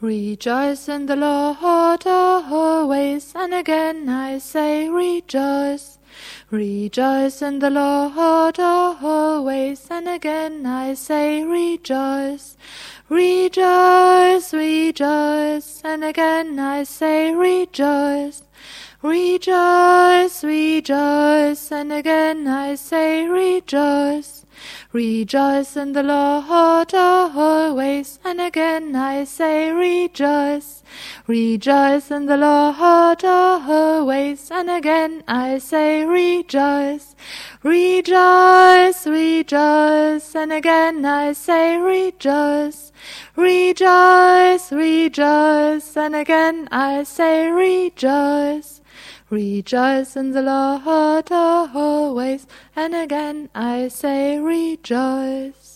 Rejoice in the Lord always, and again I say rejoice. Rejoice in the Lord always, and again I say rejoice. Rejoice, rejoice, and again I say rejoice. Rejoice, rejoice, and again I say rejoice. Rejoice in the Lord always, and again I say rejoice. Rejoice in the Lord always, and again I say rejoice. Rejoice, rejoice, and again I say rejoice. Rejoice, rejoice, and again I say rejoice. Rejoice in the Lord always, and again I say rejoice.